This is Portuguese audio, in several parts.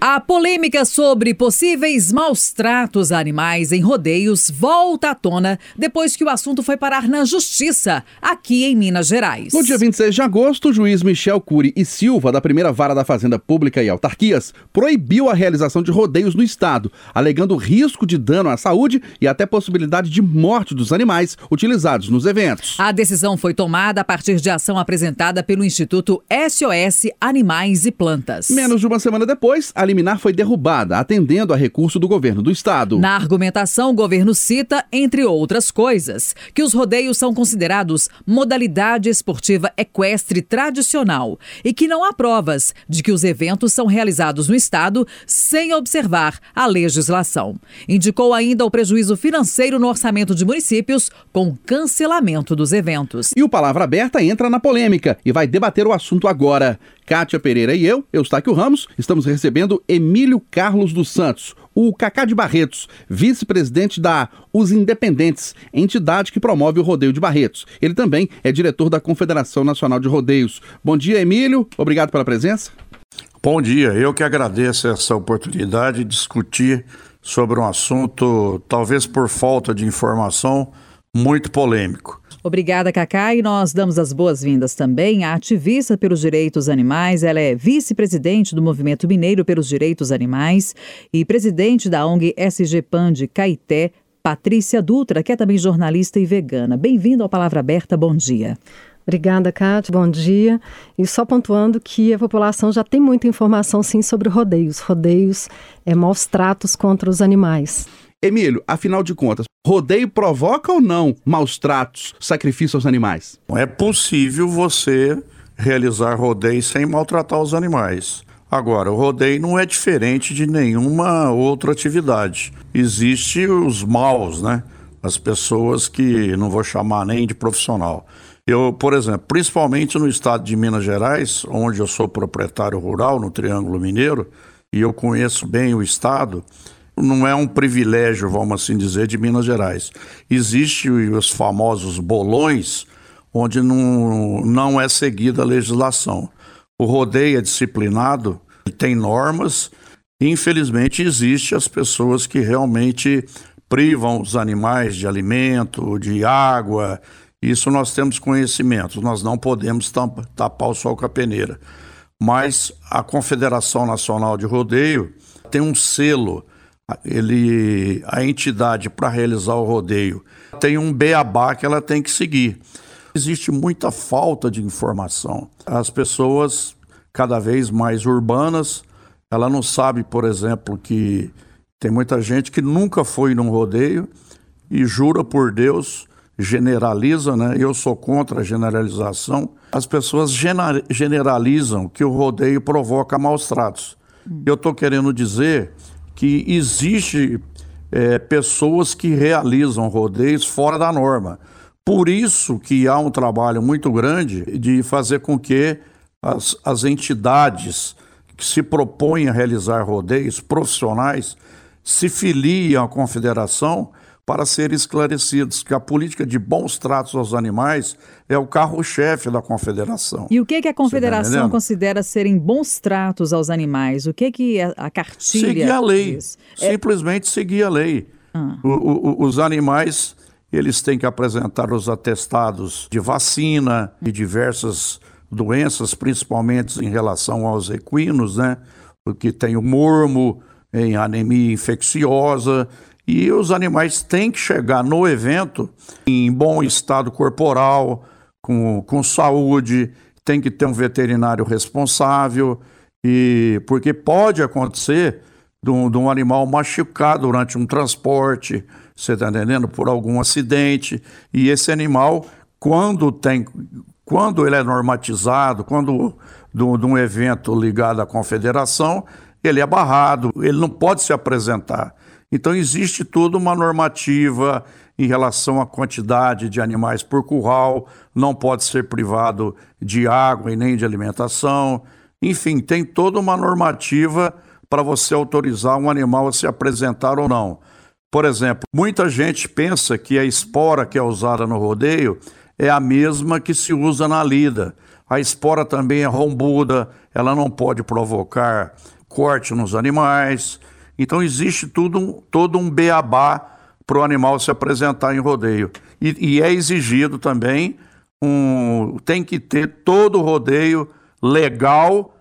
A polêmica sobre possíveis maus tratos a animais em rodeios volta à tona depois que o assunto foi parar na justiça, aqui em Minas Gerais. No dia 26 de agosto, o juiz Michel Cury e Silva, da primeira vara da Fazenda Pública e Autarquias, proibiu a realização de rodeios no estado, alegando risco de dano à saúde e até possibilidade de morte dos animais utilizados nos eventos. A decisão foi tomada a partir de ação apresentada pelo Instituto SOS Animais e Plantas. Menos de uma semana depois, a liminar foi derrubada, atendendo a recurso do governo do estado. Na argumentação, o governo cita, entre outras coisas, que os rodeios são considerados modalidade esportiva equestre tradicional e que não há provas de que os eventos são realizados no estado sem observar a legislação. Indicou ainda o prejuízo financeiro no orçamento de municípios com cancelamento dos eventos. E o Palavra Aberta entra na polêmica e vai debater o assunto agora. Kátia Pereira e eu, Eustáquio Ramos, estamos recebendo Emílio Carlos dos Santos, o Cacá de Barretos, vice-presidente da Os Independentes, entidade que promove o rodeio de Barretos. Ele também é diretor da Confederação Nacional de Rodeios. Bom dia, Emílio. Obrigado pela presença. Bom dia. Eu que agradeço essa oportunidade de discutir sobre um assunto, talvez por falta de informação, muito polêmico. Obrigada, Cacá, e nós damos as boas-vindas também à ativista pelos direitos animais. Ela é vice-presidente do Movimento Mineiro pelos Direitos Animais e presidente da ONG SG Pan de Caeté, Patrícia Dutra, que é também jornalista e vegana. Bem-vindo ao Palavra Aberta, bom dia. Obrigada, Cátia. Bom dia. E só pontuando que a população já tem muita informação, sim, sobre rodeios. Rodeios é maus tratos contra os animais. Emílio, afinal de contas, rodeio provoca ou não maus tratos, sacrifício aos animais? É possível você realizar rodeio sem maltratar os animais. Agora, o rodeio não é diferente de nenhuma outra atividade. Existem os maus, né? As pessoas que não vou chamar nem de profissional. Eu, por exemplo, principalmente no estado de Minas Gerais, onde eu sou proprietário rural, no Triângulo Mineiro, e eu conheço bem o estado, não é um privilégio, vamos assim dizer, de Minas Gerais. Existem os famosos bolões, onde não, não é seguida a legislação. O rodeio é disciplinado, tem normas, e infelizmente existe as pessoas que realmente privam os animais de alimento, de água. Isso nós temos conhecimento, nós não podemos tapar o sol com a peneira. Mas a Confederação Nacional de Rodeio tem um selo ele, a entidade para realizar o rodeio tem um beabá que ela tem que seguir. Existe muita falta de informação. As pessoas cada vez mais urbanas, ela não sabe, por exemplo, que tem muita gente que nunca foi num rodeio e jura por Deus, generaliza, né? Eu sou contra a generalização. As pessoas generalizam que o rodeio provoca maus tratos. Eu estou querendo dizer que existe é, pessoas que realizam rodeios fora da norma. Por isso que há um trabalho muito grande de fazer com que as, as entidades que se propõem a realizar rodeios profissionais se filiem à confederação para serem esclarecidos que a política de bons tratos aos animais é o carro-chefe da confederação. E o que, que a confederação tá considera serem bons tratos aos animais? O que, que a, cartilha Seguir a lei. Diz? É Simplesmente é... seguir a lei. Ah. O, o, os animais, eles têm que apresentar os atestados de vacina, de diversas doenças, principalmente em relação aos equinos, né? Porque tem o mormo, em anemia infecciosa, e os animais têm que chegar no evento em bom estado corporal, com, com saúde, tem que ter um veterinário responsável, e porque pode acontecer de um, de um animal machucado durante um transporte, você está entendendo? Por algum acidente, e esse animal, quando tem. Quando ele é normatizado, quando de um evento ligado à confederação, ele é barrado, ele não pode se apresentar. Então, existe toda uma normativa em relação à quantidade de animais por curral, não pode ser privado de água e nem de alimentação. Enfim, tem toda uma normativa para você autorizar um animal a se apresentar ou não. Por exemplo, muita gente pensa que a espora que é usada no rodeio é a mesma que se usa na lida. A espora também é rombuda, ela não pode provocar corte nos animais. Então existe tudo, todo um beabá para o animal se apresentar em rodeio. E, e, é exigido também um. Tem que ter todo rodeio legal,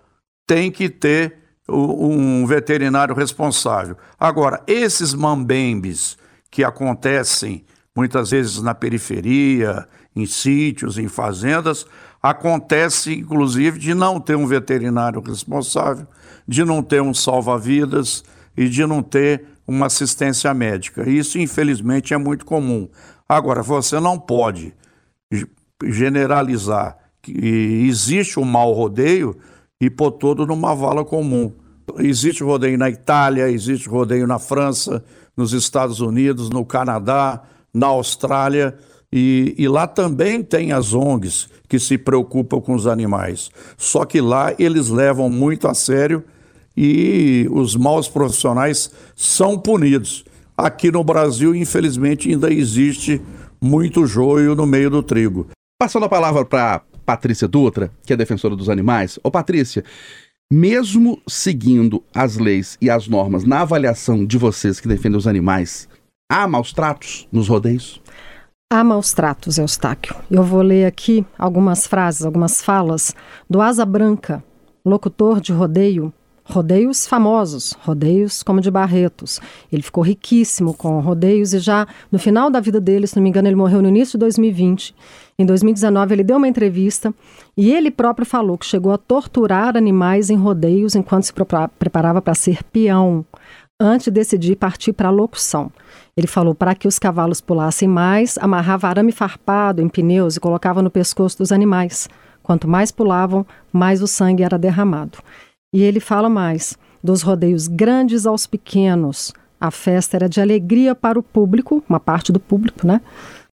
tem que ter um veterinário responsável. Agora, esses mambembes que acontecem muitas vezes na periferia, em sítios, em fazendas, acontece inclusive de não ter um veterinário responsável, de não ter um salva-vidas e de não ter uma assistência médica. Isso, infelizmente, é muito comum. Agora, você não pode generalizar que existe um mau rodeio e pôr todo numa vala comum. Existe rodeio na Itália, existe rodeio na França, nos Estados Unidos, no Canadá, na Austrália, e, e, lá também tem as ONGs que se preocupam com os animais. Só que lá eles levam muito a sério e os maus profissionais são punidos. Aqui no Brasil, infelizmente, ainda existe muito joio no meio do trigo. Passando a palavra para Patrícia Dutra, que é defensora dos animais. Ô Patrícia, mesmo seguindo as leis e as normas na avaliação de vocês que defendem os animais, há maus tratos nos rodeios? Há maus tratos, Eustáquio. Eu vou ler aqui algumas frases, algumas falas do Asa Branca, locutor de rodeio rodeios famosos, rodeios como de Barretos. Ele ficou riquíssimo com rodeios e já no final da vida dele, se não me engano, ele morreu no início de 2020. Em 2019, ele deu uma entrevista e ele próprio falou que chegou a torturar animais em rodeios enquanto se preparava para ser peão, antes de decidir partir para a locução. Ele falou para que os cavalos pulassem mais, amarrava arame farpado em pneus e colocava no pescoço dos animais. Quanto mais pulavam, mais o sangue era derramado. E ele fala mais: dos rodeios grandes aos pequenos. A festa era de alegria para o público, uma parte do público, né?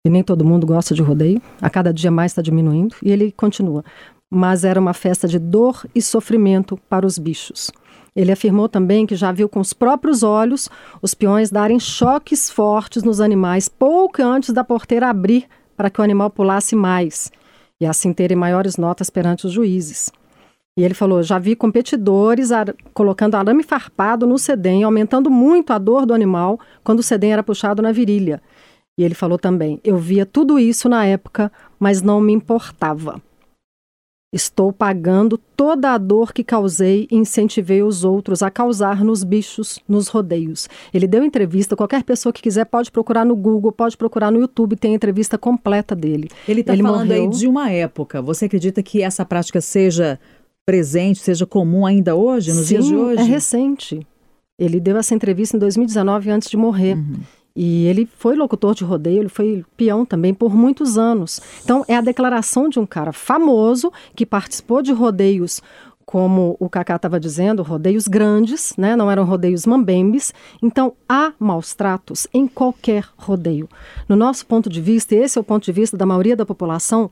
E nem todo mundo gosta de rodeio. A cada dia mais está diminuindo. E ele continua: mas era uma festa de dor e sofrimento para os bichos. Ele afirmou também que já viu com os próprios olhos os peões darem choques fortes nos animais pouco antes da porteira abrir para que o animal pulasse mais e assim terem maiores notas perante os juízes. E ele falou: já vi competidores ar colocando arame farpado no sedem, aumentando muito a dor do animal quando o sedem era puxado na virilha. E ele falou também: eu via tudo isso na época, mas não me importava. Estou pagando toda a dor que causei e incentivei os outros a causar nos bichos, nos rodeios. Ele deu entrevista, qualquer pessoa que quiser pode procurar no Google, pode procurar no YouTube, tem a entrevista completa dele. Ele está falando morreu... aí de uma época. Você acredita que essa prática seja presente, seja comum ainda hoje, nos Sim, dias de hoje? É recente. Ele deu essa entrevista em 2019, antes de morrer. Uhum. E ele foi locutor de rodeio, ele foi peão também por muitos anos. Então, é a declaração de um cara famoso que participou de rodeios como o Cacá estava dizendo, rodeios grandes, né? não eram rodeios mambembes. Então, há maus tratos em qualquer rodeio. No nosso ponto de vista, e esse é o ponto de vista da maioria da população,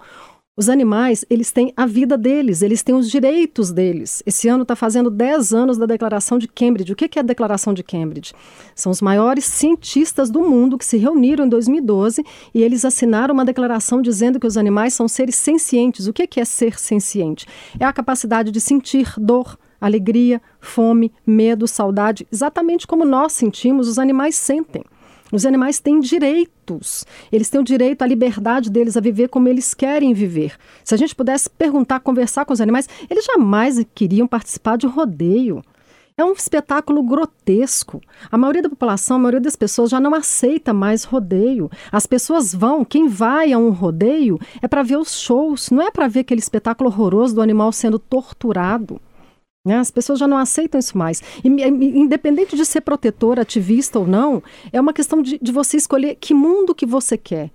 os animais, eles têm a vida deles, eles têm os direitos deles. Esse ano está fazendo 10 anos da Declaração de Cambridge. O que é a Declaração de Cambridge? São os maiores cientistas do mundo que se reuniram em 2012 e eles assinaram uma declaração dizendo que os animais são seres sencientes. O que é ser senciente? É a capacidade de sentir dor, alegria, fome, medo, saudade, exatamente como nós sentimos, os animais sentem. Os animais têm direitos. Eles têm o direito à liberdade deles a viver como eles querem viver. Se a gente pudesse perguntar, conversar com os animais, eles jamais queriam participar de rodeio. É um espetáculo grotesco. A maioria da população, a maioria das pessoas já não aceita mais rodeio. As pessoas vão, quem vai a um rodeio é para ver os shows, não é para ver aquele espetáculo horroroso do animal sendo torturado. Né? As pessoas já não aceitam isso mais. E, independente de ser protetor, ativista ou não, é uma questão de, de você escolher que mundo que você quer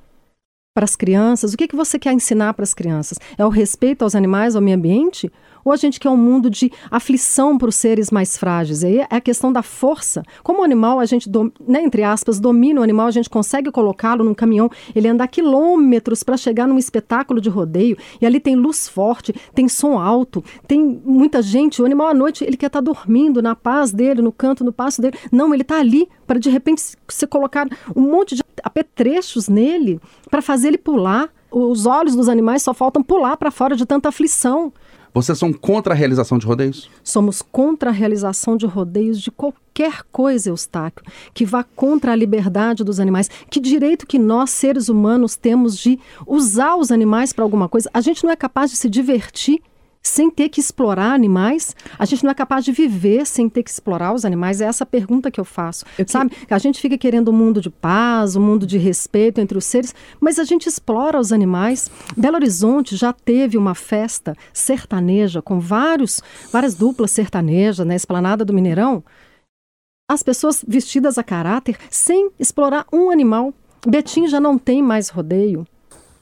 para as crianças, o que, que você quer ensinar para as crianças? É o respeito aos animais, ao meio ambiente? Ou a gente quer um mundo de aflição para os seres mais frágeis? Aí é a questão da força. Como animal, a gente, né, entre aspas, domina o animal, a gente consegue colocá-lo num caminhão, ele andar quilômetros para chegar num espetáculo de rodeio, e ali tem luz forte, tem som alto, tem muita gente. O animal à noite, ele quer estar tá dormindo na paz dele, no canto, no passo dele. Não, ele está ali para de repente se colocar um monte de apetrechos nele para fazer ele pular. Os olhos dos animais só faltam pular para fora de tanta aflição. Vocês são contra a realização de rodeios? Somos contra a realização de rodeios de qualquer coisa, Eustáquio, que vá contra a liberdade dos animais. Que direito que nós, seres humanos, temos de usar os animais para alguma coisa? A gente não é capaz de se divertir sem ter que explorar animais? A gente não é capaz de viver sem ter que explorar os animais? É essa pergunta que eu faço. Eu que... Sabe? A gente fica querendo um mundo de paz, um mundo de respeito entre os seres, mas a gente explora os animais. Belo Horizonte já teve uma festa sertaneja com vários, várias duplas sertanejas na né? esplanada do Mineirão. As pessoas vestidas a caráter sem explorar um animal. Betim já não tem mais rodeio.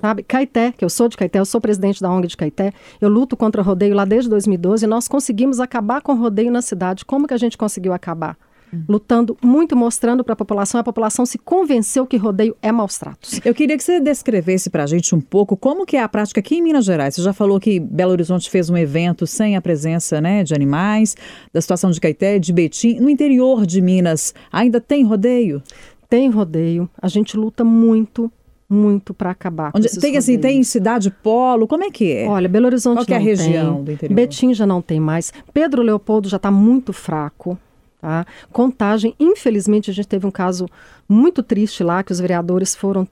Sabe? Caeté, que eu sou de Caeté, eu sou presidente da ONG de Caeté, eu luto contra o rodeio lá desde 2012 e nós conseguimos acabar com o rodeio na cidade. Como que a gente conseguiu acabar? Hum. Lutando muito, mostrando para a população, a população se convenceu que rodeio é maus tratos. Eu queria que você descrevesse para a gente um pouco como que é a prática aqui em Minas Gerais. Você já falou que Belo Horizonte fez um evento sem a presença né, de animais, da situação de Caeté, de Betim. No interior de Minas, ainda tem rodeio? Tem rodeio. A gente luta muito muito para acabar. Onde, tem assim, tem cidade polo, como é que é? Olha, Belo Horizonte Qual é a região tem. do interior? Betim já não tem mais. Pedro Leopoldo já está muito fraco. Tá? Contagem, infelizmente, a gente teve um caso muito triste lá, que os vereadores foram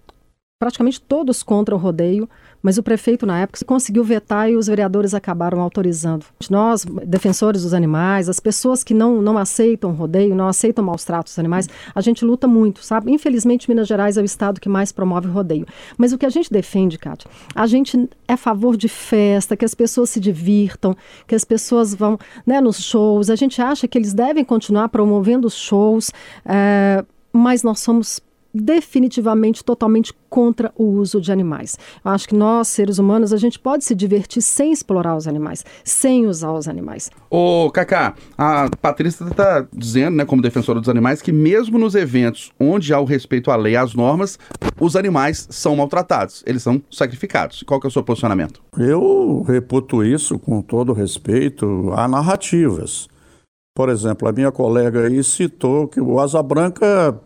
praticamente todos contra o rodeio, mas o prefeito na época conseguiu vetar e os vereadores acabaram autorizando. Nós, defensores dos animais, as pessoas que não, não aceitam rodeio, não aceitam maus tratos dos animais, a gente luta muito, sabe? Infelizmente, Minas Gerais é o estado que mais promove rodeio. Mas o que a gente defende, Kátia, a gente é a favor de festa, que as pessoas se divirtam, que as pessoas vão né, nos shows, a gente acha que eles devem continuar promovendo os shows, é, mas nós somos definitivamente totalmente contra o uso de animais. Eu acho que nós, seres humanos, a gente pode se divertir sem explorar os animais, sem usar os animais. Ô, Cacá, a Patrícia está dizendo, né, como defensora dos animais, que mesmo nos eventos onde há o respeito à lei e às normas, os animais são maltratados, eles são sacrificados. Qual que é o seu posicionamento? Eu reputo isso com todo respeito a narrativas. Por exemplo, a minha colega aí citou que o Asa Branca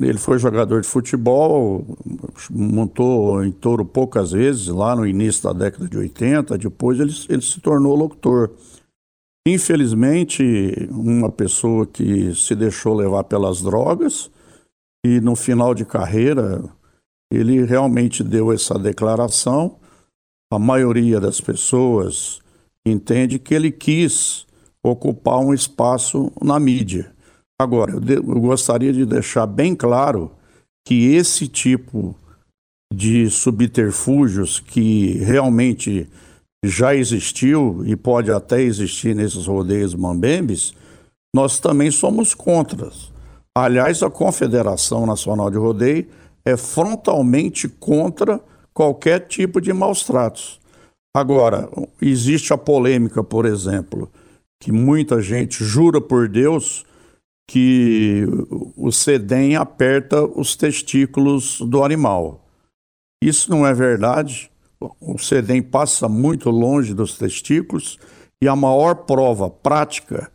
ele foi jogador de futebol, montou em touro poucas vezes, lá no início da década de 80, depois ele, ele se tornou locutor. Infelizmente, uma pessoa que se deixou levar pelas drogas e no final de carreira ele realmente deu essa declaração. A maioria das pessoas entende que ele quis ocupar um espaço na mídia. Agora, eu, de, eu gostaria de deixar bem claro que esse tipo de subterfúgios que realmente já existiu e pode até existir nesses rodeios mambembes, nós também somos contra. Aliás, a Confederação Nacional de Rodeio é frontalmente contra qualquer tipo de maus tratos. Agora, existe a polêmica, por exemplo, que muita gente jura por Deus que o sedem aperta os testículos do animal. Isso não é verdade. O sedem passa muito longe dos testículos e a maior prova prática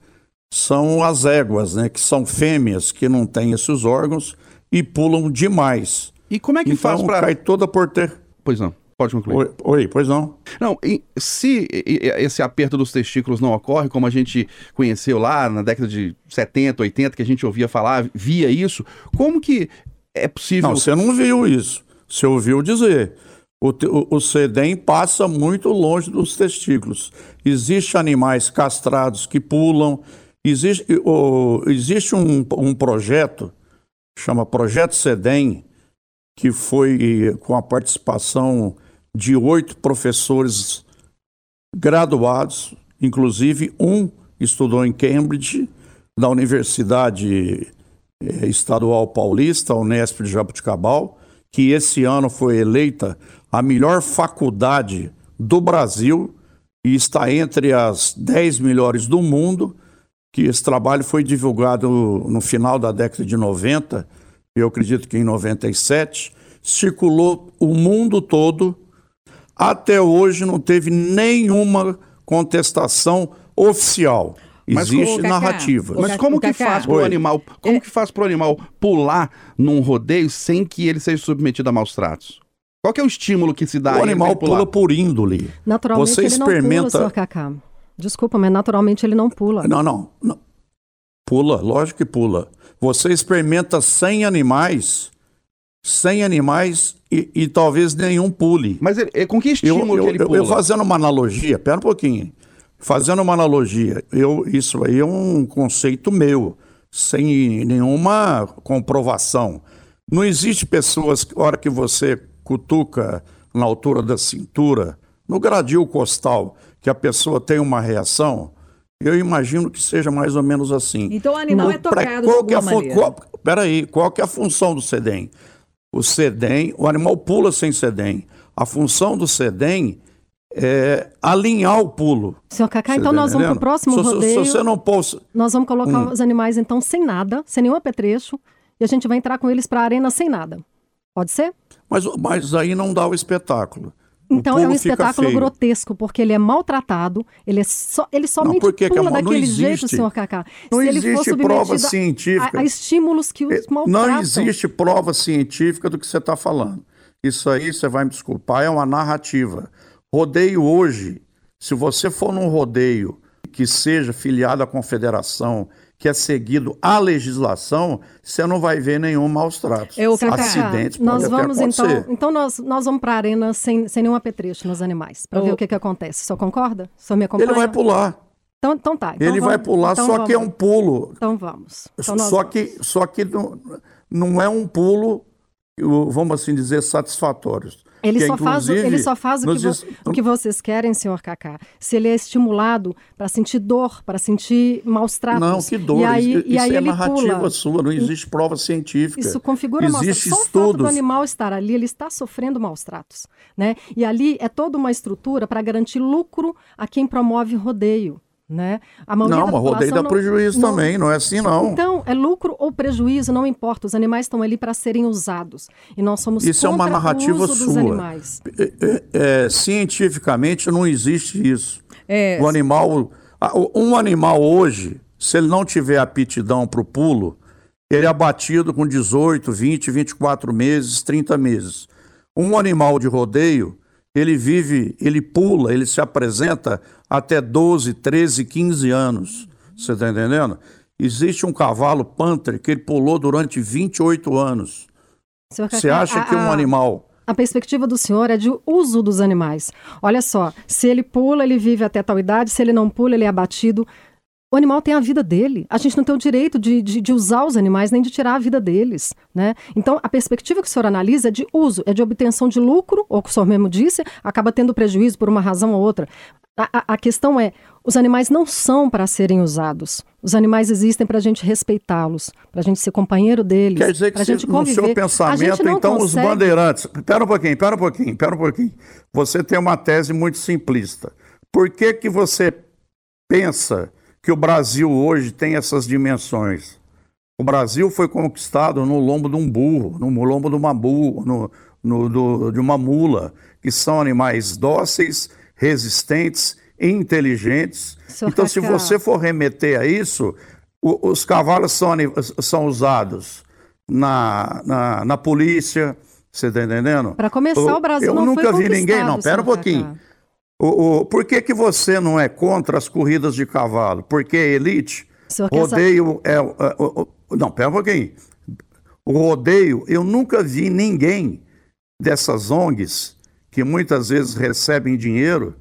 são as éguas, né, que são fêmeas que não têm esses órgãos e pulam demais. E como é que então, faz para cai toda por ter? Pois não. Pode concluir. Oi, oi, pois não. Não, se esse aperto dos testículos não ocorre, como a gente conheceu lá na década de 70, 80, que a gente ouvia falar, via isso, como que é possível. Não, você não viu isso. Você ouviu dizer. O, o, o sedem passa muito longe dos testículos. Existem animais castrados que pulam. Existe, o, existe um, um projeto, chama Projeto Sedem, que foi com a participação de oito professores graduados, inclusive um estudou em Cambridge, da Universidade eh, Estadual Paulista, Unesp de Jabuticabal, que esse ano foi eleita a melhor faculdade do Brasil e está entre as dez melhores do mundo, que esse trabalho foi divulgado no final da década de 90, eu acredito que em 97, circulou o mundo todo até hoje não teve nenhuma contestação oficial. Existe narrativa. Mas como que faz para o animal, como é... que faz para o animal pular num rodeio sem que ele seja submetido a maus tratos? Qual que é o estímulo que se dá? O animal pula por índole. Naturalmente Você ele experimenta... não pula, Cacá. Desculpa, mas naturalmente ele não pula. Não, não, não. Pula, lógico que pula. Você experimenta 100 animais, 100 animais e, e talvez nenhum pule. Mas ele, com que estímulo eu, que ele eu, pula? Eu fazendo uma analogia, pera um pouquinho. Fazendo uma analogia, eu, isso aí é um conceito meu, sem nenhuma comprovação. Não existe pessoas, que, hora que você cutuca na altura da cintura, no gradil costal, que a pessoa tem uma reação, eu imagino que seja mais ou menos assim. Então o animal Não, é tocado pra- de qual que é alguma a fu- maneira. qual- Peraí, qual que é a função do sedem? O sedem, o animal pula sem sedem. A função do sedem é alinhar o pulo. Senhor Cacá, Você então tá nós vamos para o próximo se, se- rodeio. Se você não pôs... Nós vamos colocar Hum. os animais, então, sem nada, sem nenhum apetrecho, e a gente vai entrar com eles para a arena sem nada. Pode ser? Mas, mas aí não dá o espetáculo. Então é um espetáculo feio. grotesco, porque ele é maltratado, ele, é só, ele somente que é pula não daquele jeito, senhor Cacá. Não Se existe prova científica. A, a estímulos que os É, maltratam. Não existe prova científica do que você está falando. Isso aí, você vai me desculpar, é uma narrativa. Rodeio hoje, se você for num rodeio que seja filiado à confederação, que é seguido a legislação, você não vai ver nenhum maus tratos. É o que- Acidentes nós vamos então, acontecer. então nós, nós vamos para a arena sem, sem nenhum apetrecho nos animais, para ver O- que, que acontece. O senhor concorda? O senhor me acompanha? Ele vai pular. Então, então tá. então ele vai vamos- pular, então só vamos. que é um pulo. Então vamos. Então só vamos. que, só que não, não é um pulo, vamos assim dizer, satisfatório. Ele Que, só, faz, o- ele só faz o que, diz- o que vocês querem, senhor Cacá. Se ele é estimulado para sentir dor, para sentir maus tratos. Não, que dor. E aí, isso e aí é narrativa pula. sua, não existe prova científica. Isso configura maus Existe tratos. Só o fato do animal estar ali, ele está sofrendo maus tratos. Né? E ali é toda uma estrutura para garantir lucro a quem promove rodeio. Né? A maioria Não, mas rodeio dá não- prejuízo não- também, não é assim não. Então, é lucro ou prejuízo, não importa. Os animais estão ali para serem usados. E nós somos Isso é uma narrativa o uso dos sua. animais. É, é, é, cientificamente não existe isso. É. O animal, um animal hoje, se ele não tiver aptidão para o pulo, ele é abatido com 18, 20, 24 meses, 30 meses. Um animal de rodeio, ele vive, ele pula, ele se apresenta até 12, 13, 15 anos. Você está entendendo? Existe um cavalo panther que ele pulou durante 28 anos. Senhor Você Cacá, acha a- que um a- animal A perspectiva do senhor é de uso dos animais. Olha só, se ele pula, ele vive até tal idade, se ele não pula, ele é abatido. O animal tem a vida dele. A gente não tem o direito de, de, de usar os animais nem de tirar a vida deles. Né? Então, a perspectiva que o senhor analisa é de uso, é de obtenção de lucro, ou que o senhor mesmo disse, acaba tendo prejuízo por uma razão ou outra. A, a- a questão é: os animais não são para serem usados. Os animais existem para a gente respeitá-los, para a gente ser companheiro deles, Quer dizer que para a se, gente no conviver. seu A gente pensamento, então, os consegue- bandeirantes. Pera um pouquinho, pera um pouquinho, pera um pouquinho. Você tem uma tese muito simplista. Por que, que você pensa que o Brasil hoje tem essas dimensões? O Brasil foi conquistado no lombo de um burro, no lombo de uma, bu, no, no- do- de uma mula, que são animais dóceis, resistentes e inteligentes. Senhor então, se você for remeter a isso, o- os cavalos são, são usados na, na, na polícia, você está entendendo? Para começar, o Brasil eu não nunca foi vi ninguém, não, pera um pouquinho. O, o- por que, que você não é contra as corridas de cavalo? Porque a elite, sa- rodeio é. é, o- não, pera um pouquinho. O rodeio, eu nunca vi ninguém dessas ONGs que muitas vezes recebem dinheiro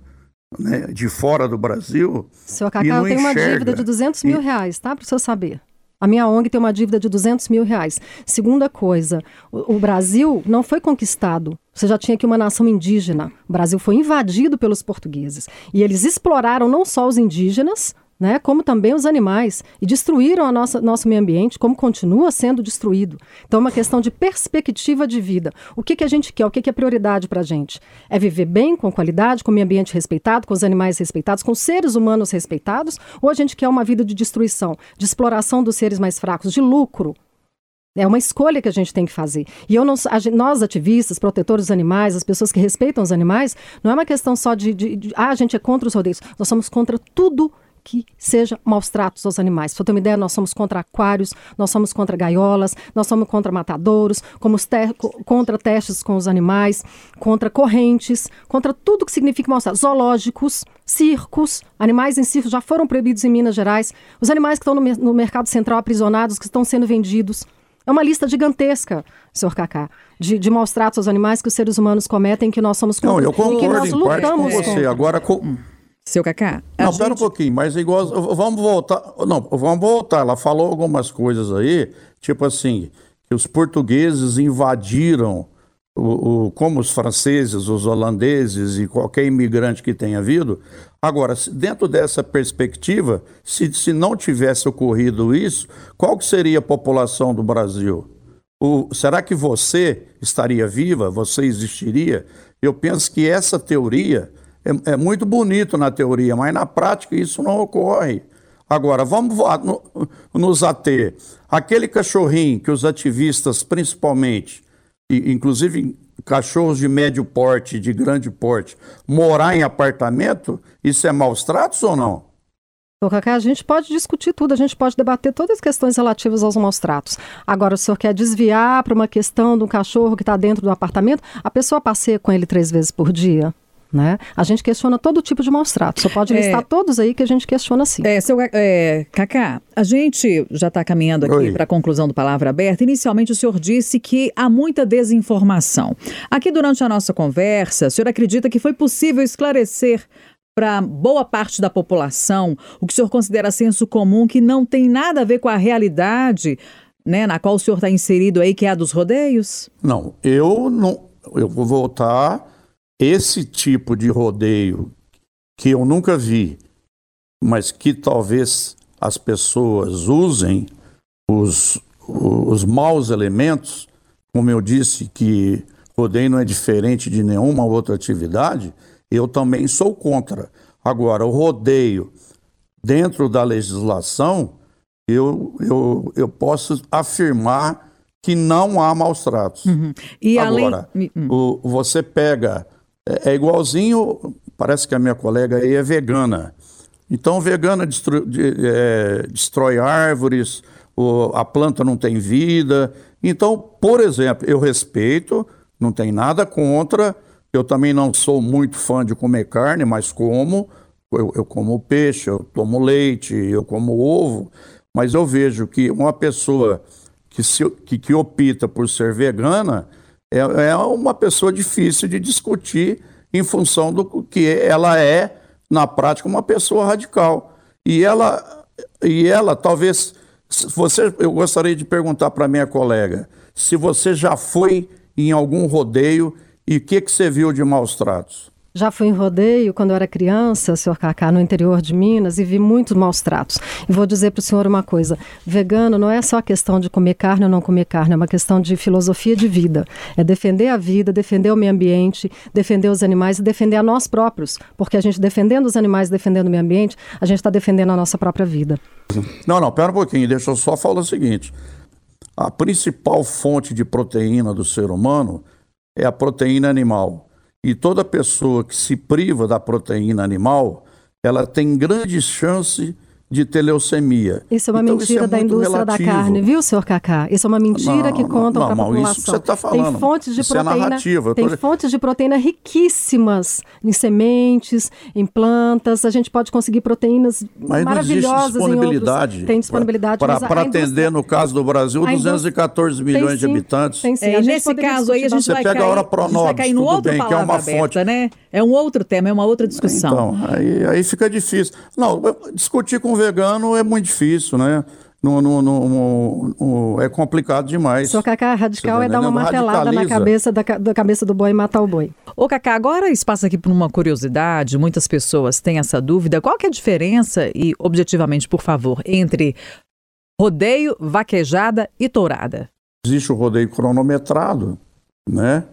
né, de fora do Brasil. Senhor e Cacá, eu não tenho uma dívida de 200 mil E- reais, tá? Para o senhor saber. A minha ONG tem uma dívida de 200 mil reais. Segunda coisa, o, o Brasil não foi conquistado. Você já tinha aqui uma nação indígena. O Brasil foi invadido pelos portugueses. E eles exploraram não só os indígenas, né, como também os animais. E destruíram nossa, nosso meio ambiente, como continua sendo destruído. Então, é uma questão de perspectiva de vida. O que, que a gente quer? O que, que é prioridade para a gente? É viver bem, com qualidade, com o meio ambiente respeitado, com os animais respeitados, com os seres humanos respeitados? Ou a gente quer uma vida de destruição, de exploração dos seres mais fracos, de lucro? É uma escolha que a gente tem que fazer. E eu não, a nós, ativistas, protetores dos animais, as pessoas que respeitam os animais, não é uma questão só de, de- de, ah, a gente é contra os rodeios. Nós somos contra tudo que seja maus tratos aos animais. Para ter uma ideia, nós somos contra aquários, nós somos contra gaiolas, nós somos contra matadouros, te contra testes com os animais, contra correntes, contra tudo que significa maus tratos. Zoológicos, circos, animais em circo já foram proibidos em Minas Gerais, os animais que estão no, no mercado central aprisionados, que estão sendo vendidos. É uma lista gigantesca, senhor Cacá, de, de maus tratos aos animais que os seres humanos cometem, que nós somos contra. Não, eu concordo em parte com você. Contra. Agora, com... Seu Cacá. Não, gente... um pouquinho, mas igual. Vamos voltar. Não, vamos voltar. Ela falou algumas coisas aí, tipo assim, que os portugueses invadiram, o, o, como os franceses, os holandeses e qualquer imigrante que tenha havido. Agora, dentro dessa perspectiva, se, se não tivesse ocorrido isso, qual que seria a população do Brasil? O, será que você estaria viva? Você existiria? Eu penso que essa teoria é, é, muito bonito na teoria, mas na prática isso não ocorre. Agora, vamos nos ater. Aquele cachorrinho que os ativistas, principalmente, e, inclusive cachorros de médio porte, de grande porte, morar em apartamento, isso é maus tratos ou não? Cacá, a gente pode discutir tudo, a gente pode debater todas as questões relativas aos maus tratos. Agora, o senhor quer desviar para uma questão de um cachorro que está dentro do apartamento, a pessoa passeia com ele três vezes por dia? Né? A gente questiona todo tipo de maus tratos. Só pode é. listar é, todos aí que a gente questiona sim. É, seu, é, Cacá, a gente já está caminhando aqui para a conclusão do Palavra Aberta. Inicialmente, o senhor disse que há muita desinformação. Aqui, durante a nossa conversa, o senhor acredita que foi possível esclarecer para boa parte da população o que o senhor considera senso comum, que não tem nada a ver com a realidade né, na qual o senhor está inserido aí, que é a dos rodeios? Não, eu não. Eu vou voltar esse tipo de rodeio que eu nunca vi, mas que talvez as pessoas usem os, os maus elementos, como eu disse que rodeio não é diferente de nenhuma outra atividade, eu também sou contra. Agora, o rodeio dentro da legislação, eu, eu, eu posso afirmar que não há maus tratos. Uhum. E Agora, além... Hum. o, você pega é, é, igualzinho, parece que a minha colega aí é vegana. Então, vegana destrói, é, destrói árvores, o, a planta não tem vida. Então, por exemplo, eu respeito, não tem nada contra. Eu também não sou muito fã de comer carne, mas como. Eu, eu como peixe, eu tomo leite, eu como ovo. Mas eu vejo que uma pessoa que, se, que, que opta por ser vegana, é, é uma pessoa difícil de discutir em função do que ela é, na prática, uma pessoa radical. E ela, e ela talvez. Você, eu gostaria de perguntar para minha colega se você já foi em algum rodeio e o que, que você viu de maus tratos. Já fui em rodeio quando eu era criança, senhor Cacá, no interior de Minas e vi muitos maus tratos. E vou dizer para o senhor uma coisa: vegano não é só questão de comer carne ou não comer carne, é uma questão de filosofia de vida. É defender a vida, defender o meio ambiente, defender os animais e defender a nós próprios. Porque a gente defendendo os animais, defendendo o meio ambiente, a gente está defendendo a nossa própria vida. Não, não, pera um pouquinho, deixa eu só falar o seguinte: a principal fonte de proteína do ser humano é a proteína animal. E toda pessoa que se priva da proteína animal, ela tem grande chance de ter leucemia. Isso é uma então, mentira é da indústria relativo. da carne, viu, senhor Cacá? Isso é uma mentira não, que contam para a população. Isso que você está falando. Tem fontes de isso é proteína. É narrativa. Tem tô... fontes de proteína riquíssimas em sementes, em plantas. A gente pode conseguir proteínas mas maravilhosas não disponibilidade. em outros. Tem disponibilidade para indústria... atender, no caso do Brasil, 214 milhões de habitantes. Tem sim. É, nesse caso aí a gente você vai pega cair, a hora pronobis, cair no outro bem, que é uma aberta, fonte. né? É um outro tema, é uma outra discussão. Então, aí, aí fica difícil. Não, discutir com vegano é muito difícil, né? No, no, no, no, é complicado demais. Só Cacá, radical é dar uma martelada na cabeça da, da, cabeça do boi e matar o boi. Ô Cacá, agora espaço aqui para uma curiosidade, muitas pessoas têm essa dúvida. Qual que é a diferença, e objetivamente, por favor, entre rodeio, vaquejada e tourada? Existe o rodeio cronometrado, né?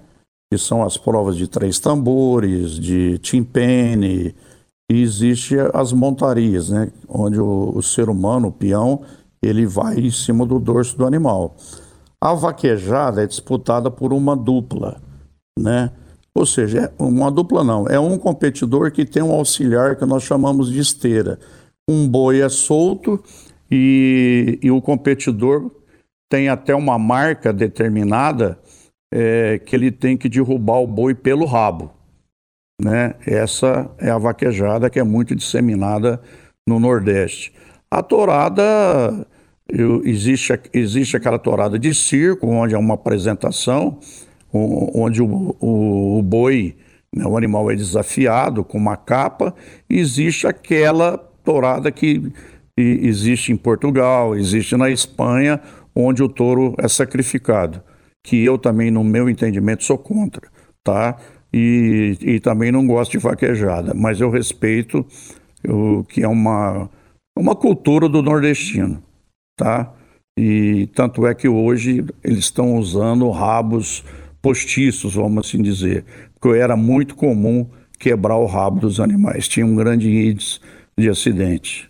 Que são as provas de três tambores, de timpane, e existe as montarias, né, onde o, o, ser humano, o peão, ele vai em cima do dorso do animal. A vaquejada é disputada por uma dupla, né? Ou seja, é uma dupla não, é um competidor que tem um auxiliar que nós chamamos de esteira. um boi é solto e, e o competidor tem até uma marca determinada é, que ele tem que derrubar o boi pelo rabo. Né? Essa é a vaquejada que é muito disseminada no Nordeste. A torada, eu, existe, existe aquela torada de circo, onde é uma apresentação, onde o, o, o boi, né, o animal é desafiado com uma capa, existe aquela torada que existe em Portugal, existe na Espanha, onde o touro é sacrificado, que eu também, no meu entendimento, sou contra, tá? E, e também não gosto de vaquejada, mas eu respeito o que é uma, uma cultura do nordestino, tá? E tanto é que hoje eles estão usando rabos postiços, vamos assim dizer, porque era muito comum quebrar o rabo dos animais, tinha um grande índice de acidente.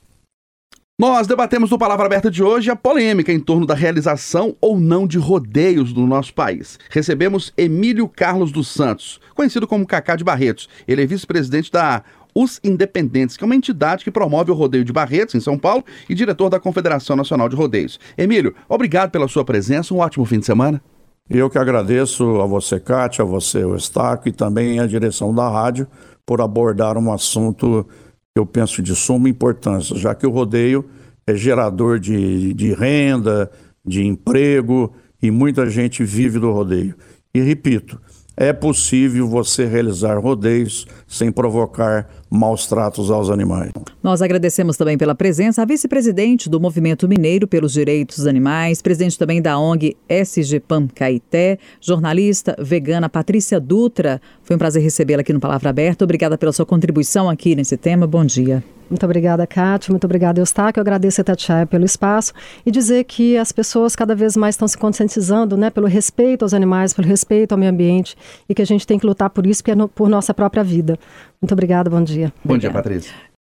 Nós debatemos no Palavra Aberta de hoje a polêmica em torno da realização ou não de rodeios no nosso país. Recebemos Emílio Carlos dos Santos, conhecido como Cacá de Barretos. Ele é vice-presidente da Os Independentes, que é uma entidade que promove o rodeio de Barretos, em São Paulo, e diretor da Confederação Nacional de Rodeios. Emílio, obrigado pela sua presença, um ótimo fim de semana. Eu que agradeço a você, Kátia, a você, o Estaco, e também a direção da rádio por abordar um assunto eu penso de suma importância, já que o rodeio é gerador de, de renda, de emprego e muita gente vive do rodeio. E repito, é possível você realizar rodeios sem provocar maus tratos aos animais. Nós agradecemos também pela presença a vice-presidente do Movimento Mineiro pelos Direitos dos Animais, presidente também da ONG SG Pam Caeté, jornalista vegana Patrícia Dutra. Foi um prazer recebê-la aqui no Palavra Aberta. Obrigada pela sua contribuição aqui nesse tema. Bom dia. Muito obrigada, Kátia. Muito obrigada, Eustáquio. Eu agradeço a Tatiaia pelo espaço e dizer que as pessoas cada vez mais estão se conscientizando né, pelo respeito aos animais, pelo respeito ao meio ambiente e que a gente tem que lutar por isso, que é no, por nossa própria vida. Muito obrigada, bom dia. Bom dia, Patrícia.